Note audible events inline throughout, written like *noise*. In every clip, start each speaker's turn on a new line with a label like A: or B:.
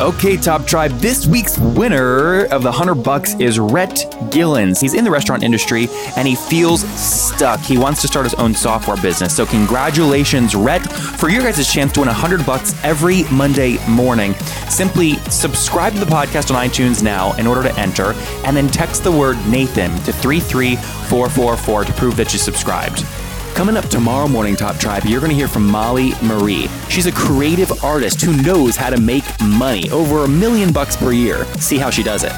A: Okay, Top Tribe, this week's winner of the 100 bucks is Rhett Gillens. He's in the restaurant industry and he feels stuck. He wants to start his own software business. So congratulations, Rhett, for your guys' chance to win 100 bucks every Monday morning. Simply subscribe to the podcast on iTunes now in order to enter and then text the word Nathan to 33444 to prove that you subscribed. Coming up tomorrow morning, Top Tribe, you're going to hear from Molly Marie. She's a creative artist who knows how to make money, over a million bucks per year. See how she does it.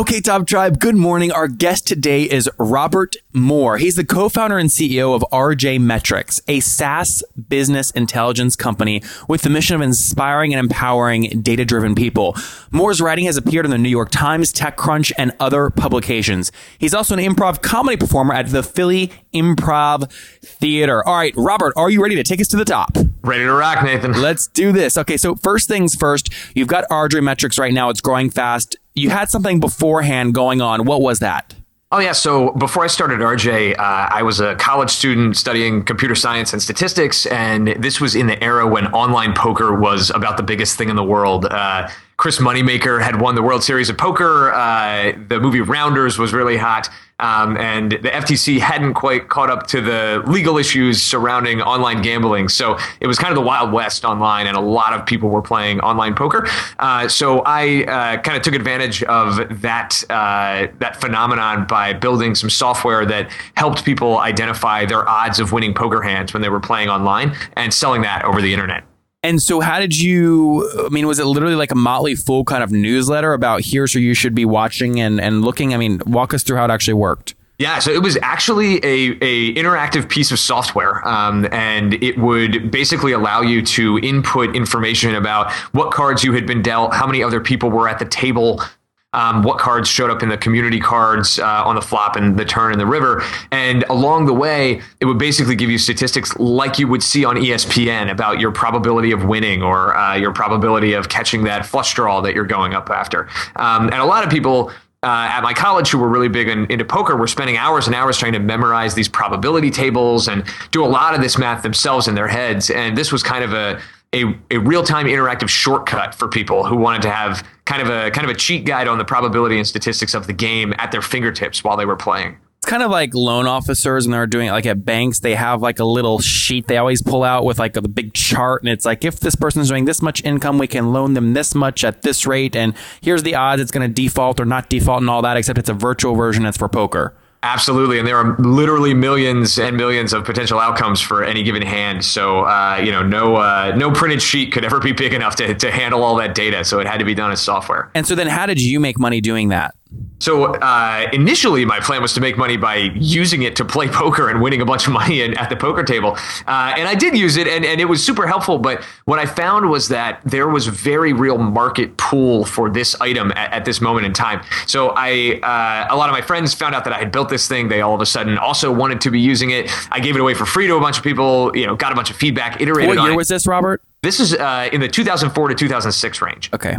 A: Okay, Top Tribe, good morning. Our guest today is Robert Moore. He's the co founder and CEO of RJ Metrics, a SaaS business intelligence company with the mission of inspiring and empowering data driven people. Moore's writing has appeared in the New York Times, TechCrunch, and other publications. He's also an improv comedy performer at the Philly Improv Theater. All right, Robert, are you ready to take us to the top?
B: Ready to rock, Nathan.
A: Let's do this. Okay, so first things first, you've got RJ Metrics right now. It's growing fast. You had something beforehand going on. What was that?
B: Oh yeah. So before I started RJ, uh, I was a college student studying computer science and statistics, and this was in the era when online poker was about the biggest thing in the world. Uh, Chris Moneymaker had won the World Series of Poker. Uh, the movie Rounders was really hot. Um, and the FTC hadn't quite caught up to the legal issues surrounding online gambling. So it was kind of the Wild West online, and a lot of people were playing online poker. Uh, so I uh, kind of took advantage of that uh, that phenomenon by building some software that helped people identify their odds of winning poker hands when they were playing online and selling that over the internet.
A: And so, how did you? I mean, was it literally like a Motley Fool kind of newsletter about here's who you should be watching and, and looking? I mean, walk us through how it actually worked.
B: Yeah, so it was actually a, a interactive piece of software, um, and it would basically allow you to input information about what cards you had been dealt, how many other people were at the table, um, what cards showed up in the community cards uh, on the flop and the turn and the river. And along the way, it would basically give you statistics like you would see on ESPN about your probability of winning or uh, your probability of catching that flush draw that you're going up after. Um, and a lot of people uh, at my college who were really big in, into poker were spending hours and hours trying to memorize these probability tables and do a lot of this math themselves in their heads. And this was kind of a a, a real-time interactive shortcut for people who wanted to have kind of a kind of a cheat guide on the probability and statistics of the game at their fingertips while they were playing.
A: It's kind of like loan officers and they're doing it like at banks. They have like a little sheet they always pull out with like a big chart. And it's like, if this person's doing this much income, we can loan them this much at this rate. And here's the odds it's going to default or not default and all that, except it's a virtual version. It's for poker.
B: Absolutely, and there are literally millions and millions of potential outcomes for any given hand. So, uh, you know, no uh, no printed sheet could ever be big enough to, to handle all that data. So it had to be done as software.
A: And so then, how did you make money doing that?
B: So uh, initially, my plan was to make money by using it to play *laughs* poker and winning a bunch of money at the poker table. Uh, and I did use it, and, and it was super helpful. But what I found was that there was very real market pool for this item at, at this moment in time. So I, uh, a lot of my friends found out that I had built this thing. They all of a sudden also wanted to be using it. I gave it away for free to a bunch of people. You know, got a bunch of feedback, iterated.
A: What year
B: on
A: was this, Robert?
B: This is uh, in the 2004 to 2006 range.
A: Okay.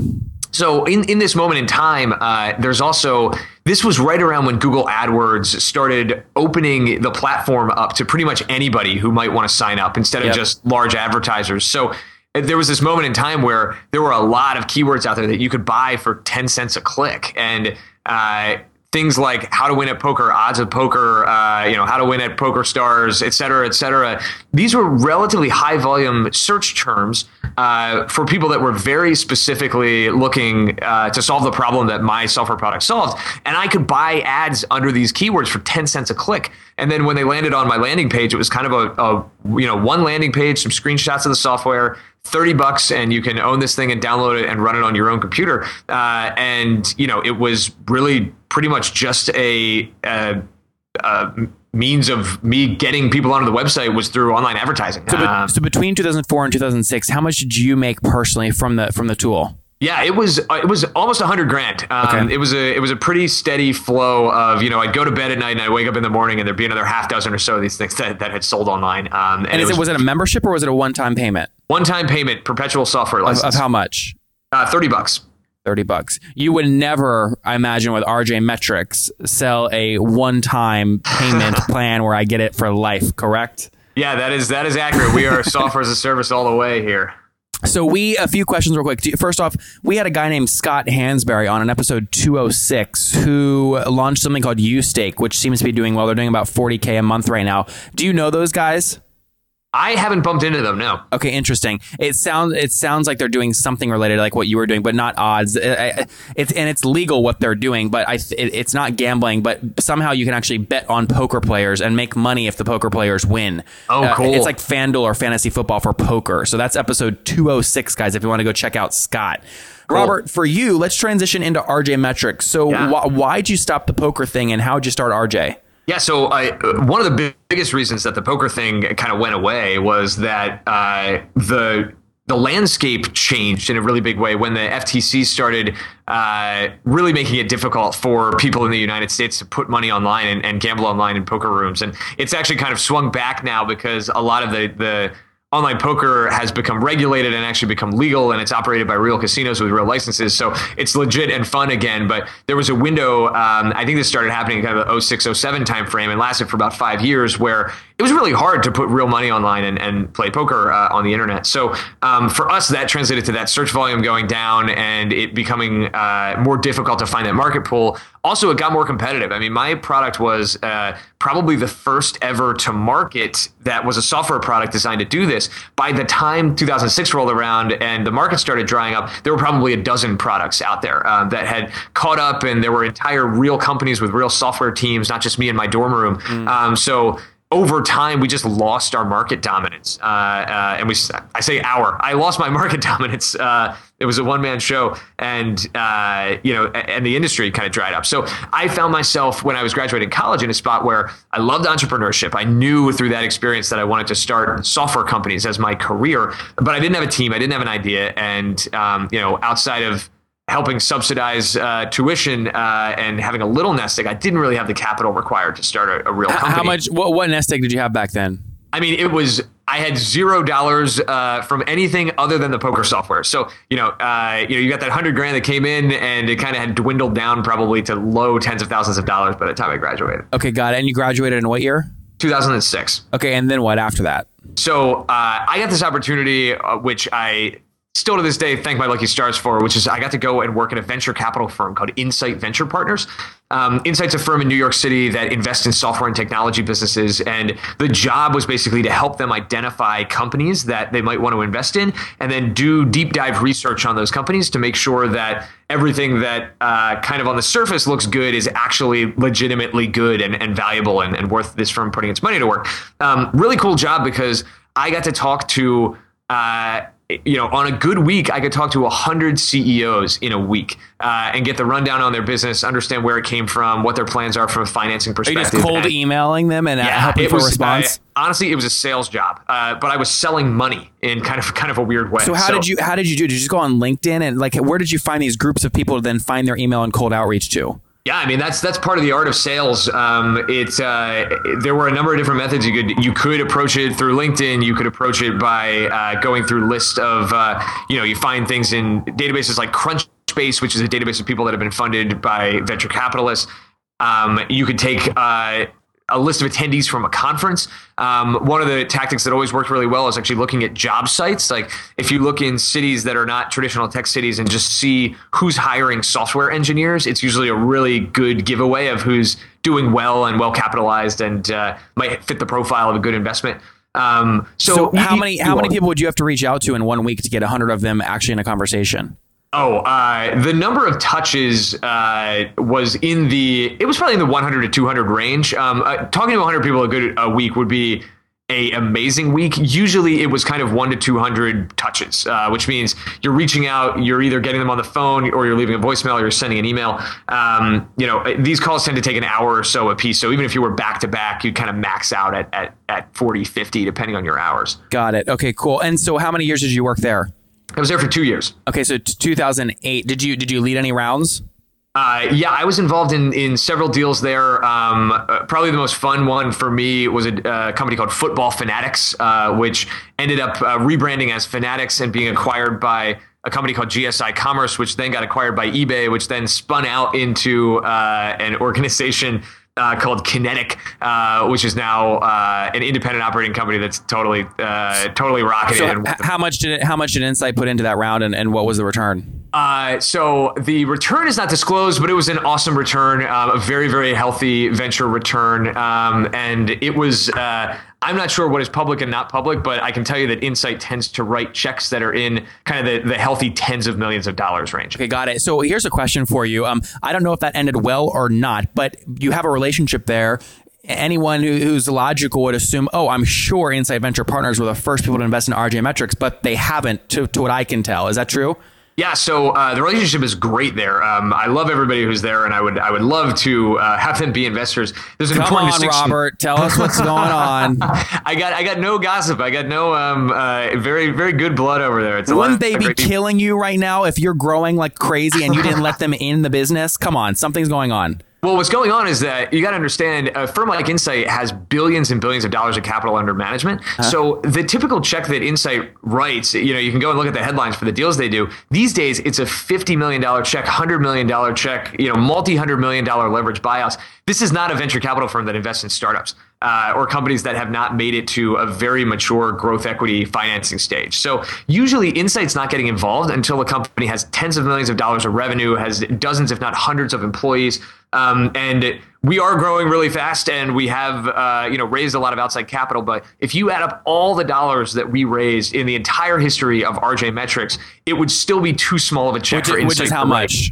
B: So in, in this moment in time, uh, there's also this was right around when Google AdWords started opening the platform up to pretty much anybody who might want to sign up instead of
A: Yep.
B: just large advertisers. So uh, there was this moment in time where there were a lot of keywords out there that you could buy for 10 cents a click. And uh, things like how to win at poker, odds of poker, uh, you know, how to win at poker stars, et cetera, et cetera. These were relatively high volume search terms uh, for people that were very specifically looking uh, to solve the problem that my software product solved. And I could buy ads under these keywords for 10 cents a click. And then when they landed on my landing page, it was kind of a, a you know, one landing page, some screenshots of the software, 30 bucks and you can own this thing and download it and run it on your own computer. Uh, and, you know, it was really pretty much just a, a, a, means of me getting people onto the website was through online advertising.
A: So, be-
B: Um,
A: so between 2004 and 2006, how much did you make personally from the from the tool?
B: Yeah, it was uh, it was almost a hundred grand. Um,
A: Okay.
B: It was a it was a pretty steady flow of you know I'd go to bed at night and I'd wake up in the morning and there'd be another half dozen or so of these things that, that had sold online. Um, and
A: And is it was it a membership or was it a one time payment
B: one time payment perpetual software
A: of,
B: license
A: of how much?
B: uh, thirty bucks.
A: 30 bucks. You would never, I imagine, with RJ Metrics, sell a one time payment *laughs* plan where I get it for life, correct?
B: Yeah, that is that is accurate. We are software as a service all the way here.
A: So we a few questions real quick. First off, we had a guy named Scott Hansberry on an episode 206 who launched something called Ustake, which seems to be doing well. They're doing about 40k a month right now. Do you know those guys?
B: I haven't bumped into them. No.
A: Okay, interesting. It sounds it sounds like they're doing something related, to like what you were doing, but not odds. I- I- It's and it's legal what they're doing, but I it's not gambling. But somehow you can actually bet on poker players and make money if the poker players win.
B: Oh,
A: Uh,
B: cool.
A: It's like FanDuel or fantasy football for poker. So that's episode two hundred six, guys. If you want to go check out Scott. Robert, for you, let's transition into RJ metrics. So
B: Yeah.
A: wh- why'd you stop the poker thing, and how'd you start RJ?
B: Yeah, so I, one of the big, biggest reasons that the poker thing kind of went away was that uh, the the landscape changed in a really big way when the FTC started uh, really making it difficult for people in the United States to put money online and, and gamble online in poker rooms, and it's actually kind of swung back now because a lot of the the online poker has become regulated and actually become legal and it's operated by real casinos with real licenses. So it's legit and fun again but there was a window um, i think this started happening in kind of the 06 07 time frame and lasted for about five years where it was really hard to put real money online and, and play poker uh, on the internet. So um, for us that translated to that search volume going down and it becoming uh, more difficult to find that market pool. Also it got more competitive. I mean my product was uh, probably the first ever to market that was a software product designed to do this. By the time 2006 rolled around and the market started drying up there were probably a dozen products out there um, that had caught up and there were entire real companies with real software teams not just me in my dorm room. Um, so over time, we just lost our market dominance. Uh, uh, and we, I say our, I lost my *laughs* market dominance. Uh, it was a one man show and, uh, you know, and the industry kind of dried up. So I found myself when I was graduating college in a spot where I loved entrepreneurship. I knew through that experience that I wanted to start software companies as my career, but I didn't have a team. I didn't have an idea. And, um, you know, outside of, helping subsidize uh, tuition uh, and having a little nest egg, I didn't really have the capital required to start a, a real company.
A: How much? What, what nest egg did you have back then?
B: I mean, it was. I had zero dollars uh, from anything other than the poker software. So you know, uh, you know, you got that hundred grand that came in, and it kind of had dwindled down probably to low tens of thousands of dollars by the time I graduated.
A: Okay, got it. And you graduated in what year?
B: 2006.
A: Okay, and then what after that?
B: So uh, I got this opportunity, uh, which I still to this day thank my lucky stars for, which is I got to go and work at a venture capital firm called Insight Venture Partners. Um, Insight's a firm in New York City that invests in software and technology businesses, and the job was basically to help them identify companies that they might want to invest in, and then do deep dive research on those companies to make sure that everything that uh, kind of on the surface looks good is actually legitimately good and, and valuable and, and worth this firm putting its money to work. Um, really cool job because I got to talk to. Uh, you know, on a good week, I could talk to a hundred CEOs in a week uh, and get the rundown on their business, understand where it came from, what their plans are from a financing
A: Are you
B: perspective.
A: just cold
B: and-
A: emailing them and uh,
B: yeah,
A: helping for a
B: was
A: response?
B: I- honestly, it was a sales job, uh, but I was selling money in kind of kind of a weird way.
A: so how did you how did you do? Did you just go on LinkedIn and like where did you find these groups of people to then find their email and cold outreach to?
B: Yeah, I mean that's that's part of the art of sales. Um, it's uh, there were a number of different methods you could you could approach it through LinkedIn. You could approach it by uh, going through list of uh, you know you find things in databases like Crunchbase, which is a database of people that have been funded by venture capitalists. Um, you could take uh, a list of attendees from a conference. Um, one of the tactics that always worked really well is actually looking at job sites. Like if you look in cities that are not traditional tech cities and just see who's hiring software engineers, it's usually a really good giveaway of who's doing well and well capitalized and uh, might fit the profile of a good investment. Um, so,
A: So, how many how many people would you have to reach out to in one week to get hundred of them actually in a conversation?
B: Oh, uh, the number of touches uh, was in the. It was probably in the 100 to 200 range. Um, uh, talking to 100 people a good a week would be a amazing week. Usually, it was kind of one to two hundred touches, uh, which means you're reaching out, you're either getting them on the phone, or you're leaving a voicemail, or you're sending an email. Um, you know, these calls tend to take an hour or so a piece. So even if you were back to back, you'd kind of max out at at at 40, 50, depending on your hours.
A: Got it. Okay, cool. And so, how many years did you work there?
B: I was there for two years.
A: Okay, so t- 2008. Did you did you lead any rounds?
B: Uh, yeah, I was involved in in several deals there. Um, uh, probably the most fun one for me was a uh, company called Football Fanatics, uh, which ended up uh, rebranding as Fanatics and being acquired by a company called GSI Commerce, which then got acquired by eBay, which then spun out into uh, an organization uh, called Kynetic, uh, which is now uh, an independent operating company that's totally uh, totally rocketed.
A: So, h- how much did it, how much did Insight put into that round, and, and what was the return?
B: Uh, so the return is not disclosed, but it was an awesome return, um, a very, very healthy venture return. Um, and it was, uh, I'm not sure what is public and not public, but I can tell you that Insight tends to write checks that are in kind of the, the healthy tens of millions of dollars range.
A: Okay, got it. So here's a question for you. Um, I don't know if that ended well or not, but you have a relationship there. Anyone who, who's logical would assume, oh, I'm sure Insight Venture Partners were the first people to invest in RJ Metrics, but they haven't, to, to what I can tell. Is that true?
B: Yeah, so uh, the relationship is great there. Um, I love everybody who's there, and I would I would love to uh, have them be investors. There's an
A: Come
B: important
A: on,
B: distinction.
A: Robert. Tell us what's *laughs* going on.
B: I got I got no gossip. I got no um uh, very very good blood over there. It's
A: Wouldn't they be
B: people.
A: killing you right now if you're growing like crazy and you didn't let them in the business? Come on, something's going on.
B: Well, what's going on is that you got to understand a firm like Insight has billions and billions of dollars of capital under management. So the typical check that Insight writes, you know, you can go and look at the headlines for the deals they do. These days, it's a $50 million check, $100 million check, you know, multi hundred million dollar leverage buyouts. This is not a venture capital firm that invests in startups. Uh, or companies that have not made it to a very mature growth equity financing stage. So usually Insight's not getting involved until the company has tens of millions of dollars of revenue, has dozens, if not hundreds of employees. Um, and we are growing really fast and we have uh, you know raised a lot of outside capital but if you add up all the dollars that we raised in the entire history of rj metrics it would still be too small of a check
A: Which, is- which is how much?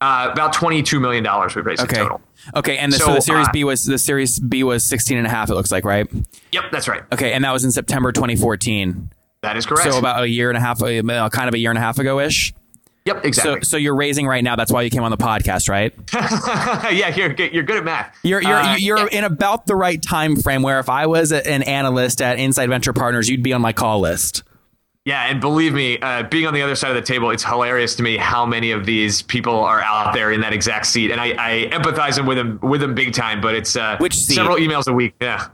B: uh, about 22 million dollars we raised
A: Okay.
B: in total
A: Okay, and the, so,
B: So,
A: the series
B: uh,
A: B was the series B was 16 and a half it looks like, right?
B: yep that's right
A: Okay, and that was in September 2014.
B: that is correct
A: So about a year and a half uh, kind of a year and a half ago ish.
B: Yep exactly
A: so you're raising right now, that's why you came on the podcast, right? *laughs*
B: yeah you're, good- you're good at math
A: You're you're
B: Uh,
A: you're in about the right time frame where if I was an analyst at Insight Venture Partners, you'd be on my call list.
B: Yeah, and believe me, uh, being on the other side of the table, it's hilarious to me how many of these people are out there in that exact seat, and I, I empathize with them with them big time. But it's uh,
A: Which seat?
B: several emails a week. Yeah,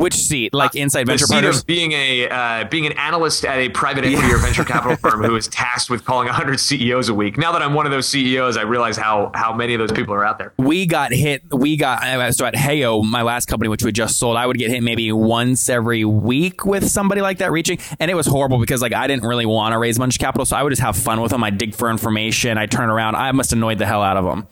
A: Which seat? Like Insight
B: the
A: Venture
B: seat
A: Partners?
B: of being a uh, being an analyst at a private equity or venture capital *laughs* firm who is tasked with calling 100 CEOs a week. Now that I'm one of those CEOs, I realize how how many of those people are out there.
A: we got hit. We got uh, so at Heyo, my last company, which we just sold. I would get hit maybe once every week with somebody like that reaching, and it was horrible because like I didn't really want to raise a bunch of capital, so I would just have fun with them. I dig for information. I turn around. I must annoyed the hell out of them.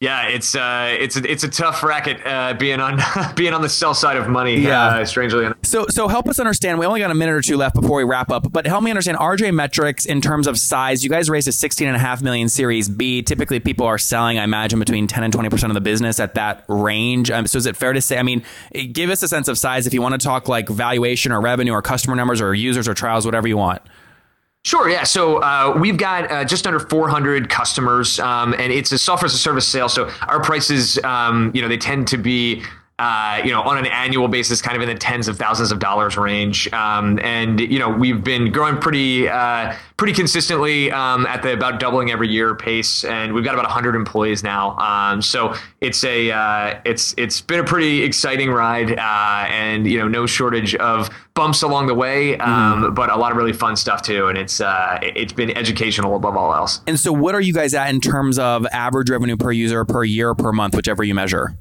B: Yeah, it's uh, it's a, it's a tough racket uh, being on *laughs* being on the sell side of money.
A: Yeah.
B: uh, strangely enough.
A: So, so help us understand. We only got a minute or two left before we wrap up, but help me understand RJ Metrics in terms of size. You guys raised a sixteen and a half million Series B. Typically, people are selling, I imagine, between ten and twenty percent of the business at that range. Um, so, is it fair to say? I mean, give us a sense of size if you want to talk like valuation or revenue or customer numbers or users or trials, whatever you want.
B: Sure, yeah. So uh, we've got uh, just under 400 customers, um, and it's a software as a service sale. So our prices, um, you know, they tend to be. Uh, you know, on an annual basis, kind of in the tens of thousands of dollars range, um, and you know we've been growing pretty, uh, pretty consistently um, at the about doubling every year pace, and we've got about 100 employees now. Um, so it's a, uh, it's it's been a pretty exciting ride, uh, and you know no shortage of bumps along the way, um, but a lot of really fun stuff too, and it's uh, it's been educational above all else.
A: And so, what are you guys at in terms of average revenue per user per year per month, whichever you measure?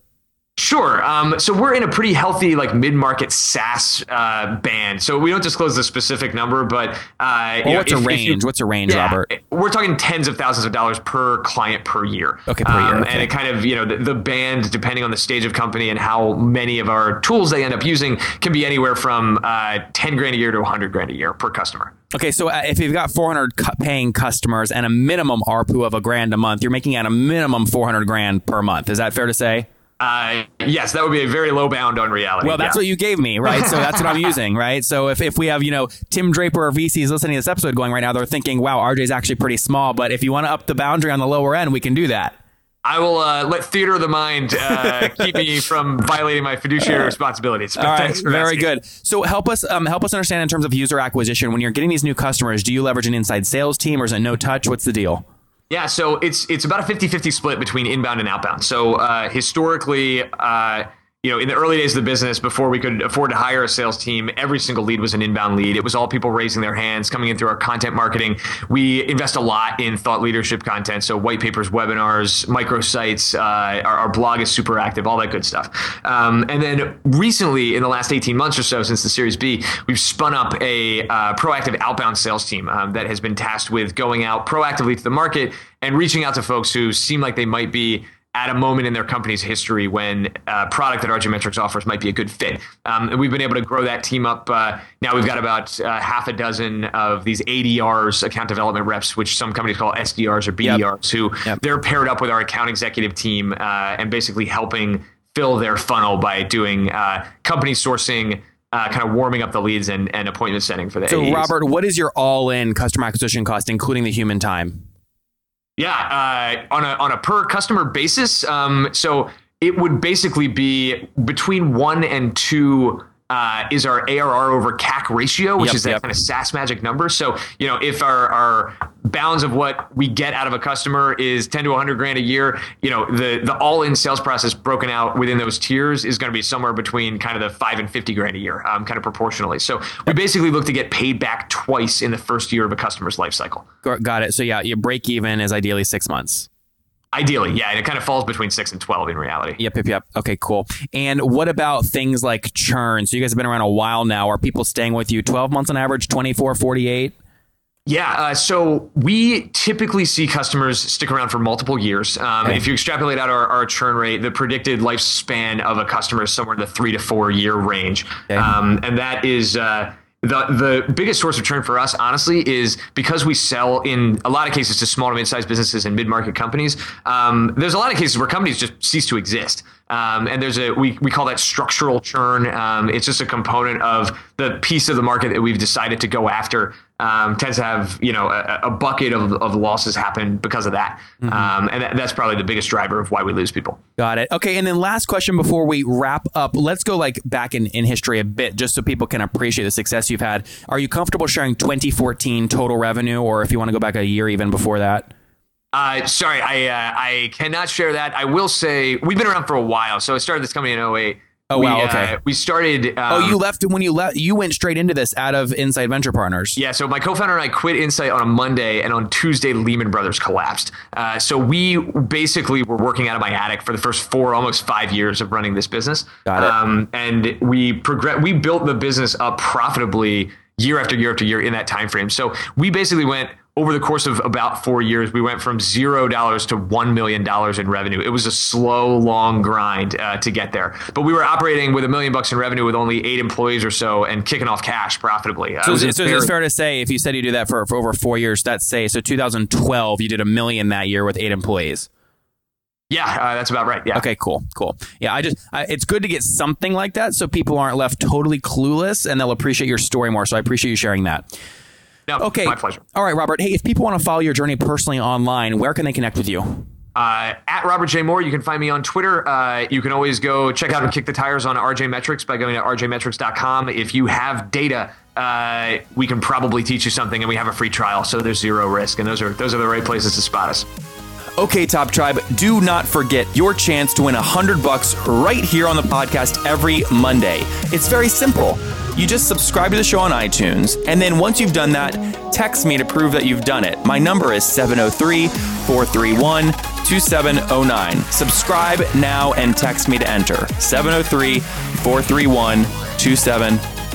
B: Sure. Um, so we're in a pretty healthy, like mid-market SaaS uh, band. So we don't disclose the specific number, but uh, know,
A: what's a
B: if- you-
A: range? What's a range,
B: Yeah,
A: Robert?
B: We're talking tens of thousands of dollars per client per year.
A: Okay, per year,
B: Um,
A: okay.
B: And it kind of, you know, the, the band, depending on the stage of company and how many of our tools they end up using, can be anywhere from uh, 10 grand a year to 100 grand a year per customer.
A: Okay, so uh, if you've got 400 paying customers and a minimum ARPU of a grand a month, you're making at a minimum 400 grand per month. Is that fair to say?
B: Uh, yes, that would be a very low bound on reality.
A: Well, that's
B: yeah.
A: what you gave me, right? So that's what I'm *laughs* using, right? So if, if we have, you know, Tim Draper or VCs listening to this episode going right now, they're thinking, wow, RJ's actually pretty small. But if you want to up the boundary on the lower end, we can do that.
B: I will uh, let theater of the mind uh, keep me *laughs* from violating my fiduciary responsibilities. But
A: All right,
B: thanks for
A: very
B: asking.
A: good. So help us um, help us understand in terms of user acquisition. When you're getting these new customers, do you leverage an inside sales team or is it no touch? What's the deal?
B: Yeah, so it's it's about a 50-50 split between inbound and outbound. So uh, historically, uh, you know, in the early days of the business, before we could afford to hire a sales team, every single lead was an inbound lead. It was all people raising their hands, coming in through our content marketing. We invest a lot in thought leadership content, so white papers, webinars, microsites. Uh, our, our blog is super active, all that good stuff. Um, and then recently, in the last 18 months or so, since the Series B, we've spun up a uh, proactive outbound sales team um, that has been tasked with going out proactively to the market and reaching out to folks who seem like they might be at a moment in their company's history when a product that RJ Metrics offers might be a good fit. Um, and we've been able to grow that team up. Uh, now we've got about uh, half a dozen of these ADRs, account development reps, which some companies call SDRs or BDRs, who
A: Yep.
B: they're paired up with our account executive team uh, and basically helping fill their funnel by doing uh, company sourcing. Uh, kind of warming up the leads and, and appointment setting for the
A: So. Robert, what is your all-in customer acquisition cost, including the human time?
B: Yeah, uh, on a on a per customer basis. Um, so it would basically be between one and two. Uh, is our ARR over CAC ratio, which
A: Yep,
B: is that
A: yep.
B: kind of SaaS magic number. So, you know, if our, our bounds of what we get out of a customer is 10 to 100 grand a year, you know, the, the all in sales process broken out within those tiers is going to be somewhere between kind of the five and 50 grand a year, um, kind of proportionally. So we basically look to get paid back twice in the first year of a customer's life cycle.
A: Got it. So yeah, your break even is ideally six months.
B: Ideally, yeah, and it kind of falls between six and twelve in reality.
A: Yep, yep, yep. Okay, cool. And what about things like churn? So you guys have been around a while now. Are people staying with you 12 months on average, 24, 48?
B: Yeah, uh, so we typically see customers stick around for multiple years. Um,
A: Okay.
B: If you extrapolate out our, our churn rate, the predicted lifespan of a customer is somewhere in the three to four year range,
A: Okay.
B: um, and that is. Uh, the, the biggest source of churn for us, honestly, is because we sell in a lot of cases to small to mid-sized businesses and mid-market companies. Um, there's a lot of cases where companies just cease to exist. Um, and there's a we, we call that structural churn. Um, it's just a component of the piece of the market that we've decided to go after. Um, tends to have you know a, a bucket of, of losses happen because of that, um, and that, that's probably the biggest driver of why we lose people.
A: Got it. Okay, and then last question before we wrap up. Let's go like back in, in history a bit, just so people can appreciate the success you've had. Are you comfortable sharing 2014 total revenue, or if you want to go back a year even before that?
B: Uh, sorry, I uh, I cannot share that. I will say we've been around for a while. So I started this company in 08.
A: Oh,
B: we,
A: wow, okay.
B: Uh, we started. Um,
A: oh, you left when you left. You went straight into this out of Insight Venture Partners.
B: Yeah, so my co-founder and I quit Insight on a Monday, and on Tuesday, Lehman Brothers collapsed. Uh, so we basically were working out of my attic for the first four, almost five years of running this business.
A: Got it.
B: Um, and we progress. We built the business up profitably year after year after year in that time frame. So we basically went over the course of about four years. We went from zero dollars to one million dollars in revenue. It was a slow, long grind uh, to get there. But we were operating with a million bucks in revenue with only eight employees or so, and kicking off cash profitably. Uh,
A: So,
B: it
A: so
B: a
A: it's fair to say if you said you do that for, for over four years, that's say so 2012 you did a million that year with eight employees.
B: Yeah, uh, that's about right. Yeah.
A: Okay, cool, cool. Yeah, I just I, it's good to get something like that so people aren't left totally clueless and they'll appreciate your story more. So I appreciate you sharing that.
B: No,
A: Okay,
B: My pleasure.
A: All right, Robert. Hey, if people want to follow your journey personally online, where can they connect with you?
B: Uh, at Robert J. Moore, you can find me on Twitter. Uh, you can always go check out and kick the tires on RJ Metrics by going to rjmetrics.com. If you have data, uh, we can probably teach you something, and we have a free trial, so there's zero risk. And those are those are the right places to spot us.
A: Okay, Top Tribe, do not forget your chance to win a hundred bucks right here on the podcast every Monday. It's very simple. You just subscribe to the show on iTunes, and then once you've done that, text me to prove that you've done it. My number is 703 431 2709. Subscribe now and text me to enter 703 431 2709.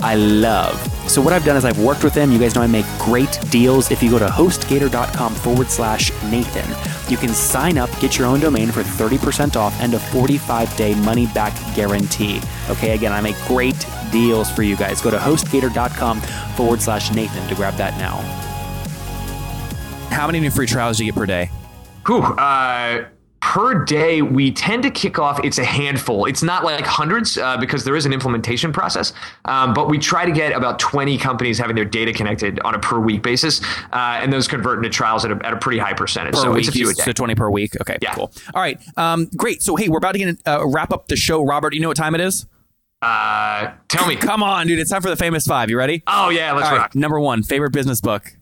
A: I love. So what I've done is I've worked with them. You guys know I make great deals. If you go to hostgator.com forward slash Nathan, you can sign up, get your own domain for 30% off and a 45 day money back guarantee. Okay, again, I make great deals for you guys. Go to hostgator.com forward slash Nathan to grab that now. How many new free trials do you get per day?
B: Whew, uh, per day, we tend to kick off. It's a handful. It's not like hundreds uh, because there is an implementation process, um, but we try to get about 20 companies having their data connected on a per week basis, uh, and those convert into trials at a, at a pretty high percentage.
A: Per
B: so
A: week,
B: it's a few a day.
A: So 20 per week. Okay,
B: Yeah.
A: cool. All right, um, great. So, hey, we're about to get, uh, wrap up the show. Robert, you know what time it is?
B: Uh, tell me. *laughs*
A: Come on, dude. It's time for the famous five. You ready?
B: Oh yeah, let's
A: All right,
B: rock.
A: number one, favorite business book.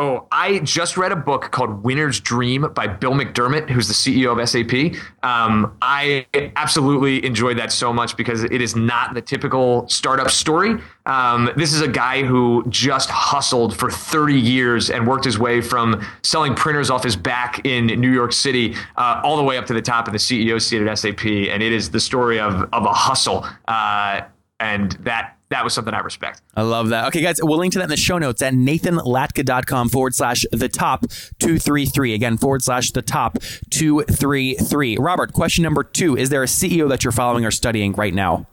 B: Oh, I just read a book called Winner's Dream by Bill McDermott, who's the CEO of SAP. Um, I absolutely enjoyed that so much because it is not the typical startup story. Um, this is a guy who just hustled for 30 years and worked his way from selling printers off his back in New York City uh, all the way up to the top of the CEO seat at SAP. And it is the story of, of a hustle. Uh, and that that was something I respect.
A: I love that. Okay, guys, we'll link to that in the show notes at nathanlatka.com forward slash the top 233. Again, forward slash the top 233. Robert, question number two Is there a CEO that you're following or studying right now?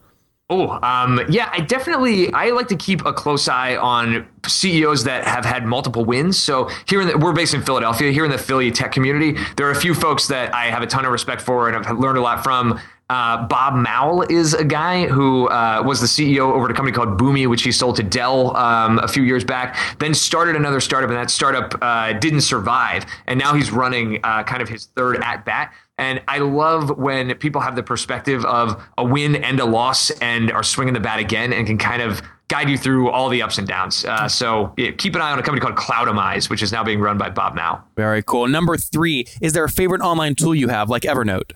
B: Oh, um, yeah, I definitely I like to keep a close eye on CEOs that have had multiple wins. So here in the, we're based in Philadelphia. Here in the Philly tech community, there are a few folks that I have a ton of respect for and I've learned a lot from. Uh, Bob Moul is a guy who uh, was the CEO over at a company called Boomi, which he sold to Dell um, a few years back. Then started another startup, and that startup uh, didn't survive. And now he's running uh, kind of his third at bat. And I love when people have the perspective of a win and a loss and are swinging the bat again and can kind of guide you through all the ups and downs. Uh, so yeah, keep an eye on a company called Cloudamize, which is now being run by Bob Moul.
A: Very cool. Number three Is there a favorite online tool you have, like Evernote?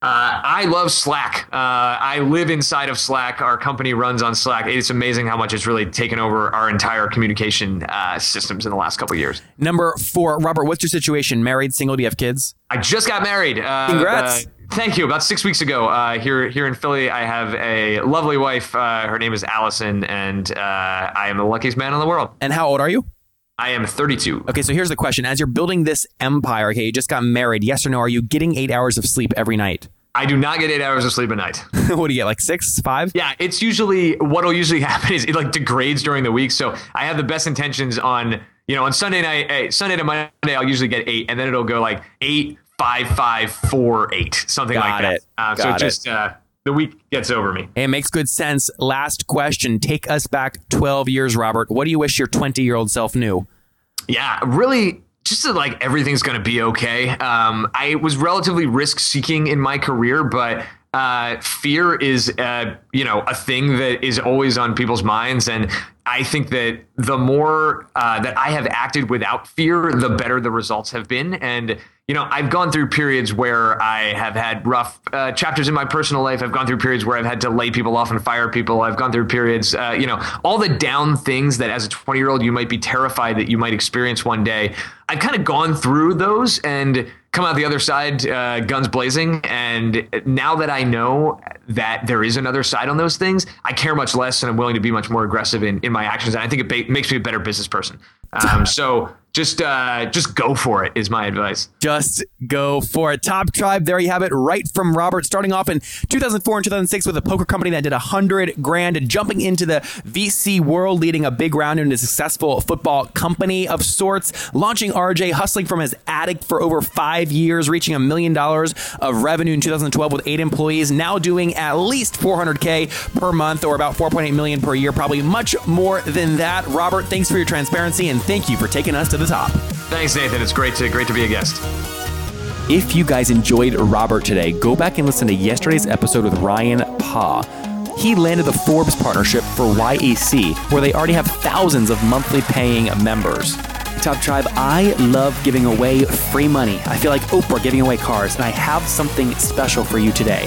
B: Uh, I love Slack. Uh, I live inside of Slack. Our company runs on Slack. It's amazing how much it's really taken over our entire communication uh, systems in the last couple of years.
A: Number four, Robert, what's your situation? Married, single? Do you have kids?
B: I just got married. Uh,
A: Congrats.
B: uh, thank you. About six weeks ago, uh, here here in Philly, I have a lovely wife. Uh, her name is Allison, and uh, I am the luckiest man in the world.
A: And how old are you?
B: I am 32.
A: Okay, so here's the question. As you're building this empire, okay, you just got married. Yes or no? Are you getting eight hours of sleep every night?
B: I do not get eight hours of sleep a night. *laughs*
A: what do you get, like six, five?
B: Yeah, it's usually what'll usually *laughs* happen is it like degrades during the week. So I have the best intentions on you know on Sunday night, hey, Sunday to Monday, I'll usually get eight, and then it'll go like eight, five, five, four, eight, something
A: Got
B: like that. Uh, so it. just uh, the week gets over me.
A: Hey, it makes good sense. Last question. Take us back 12 years, Robert. What do you wish your 20 year old self knew?
B: Yeah, really. Just that, like everything's going to be okay. Um, I was relatively risk seeking in my career, but uh, fear is, uh, you know, a thing that is always on people's minds. And I think that the more uh, that I have acted without fear, the better the results have been. And you know, I've gone through periods where I have had rough uh, chapters in my personal life. I've gone through periods where I've had to lay people off and fire people. I've gone through periods, uh, you know, all the down things that as a 20 year old you might be terrified that you might experience one day. I've kind of gone through those and come out the other side, uh, guns blazing. And now that I know that there is another side on those things, I care much less and I'm willing to be much more aggressive in, in my actions. And I think it ba- makes me a better business person. Um, *laughs* so just uh, just go for it is my advice.
A: Just go for it. Top Tribe, there you have it, right from Robert. Starting off in 2004 and 2006 with a poker company that did 100 grand, jumping into the VC world, leading a big round into a successful football company of sorts, launching RJ, hustling from his attic for over five years, reaching a million dollars of revenue in 2012 with eight employees, now doing at least 400K per month or about 4.8 million per year, probably much more than that. Robert, thanks for your transparency and thank you for taking us to the top.
B: Thanks, Nathan. It's great to great to be a guest.
A: If you guys enjoyed Robert today, go back and listen to yesterday's episode with Ryan Paugh. He landed the Forbes partnership for YEC, where they already have thousands of monthly paying members. Top Tribe, I love giving away free money. I feel like Oprah giving away cars, and I have something special for you today.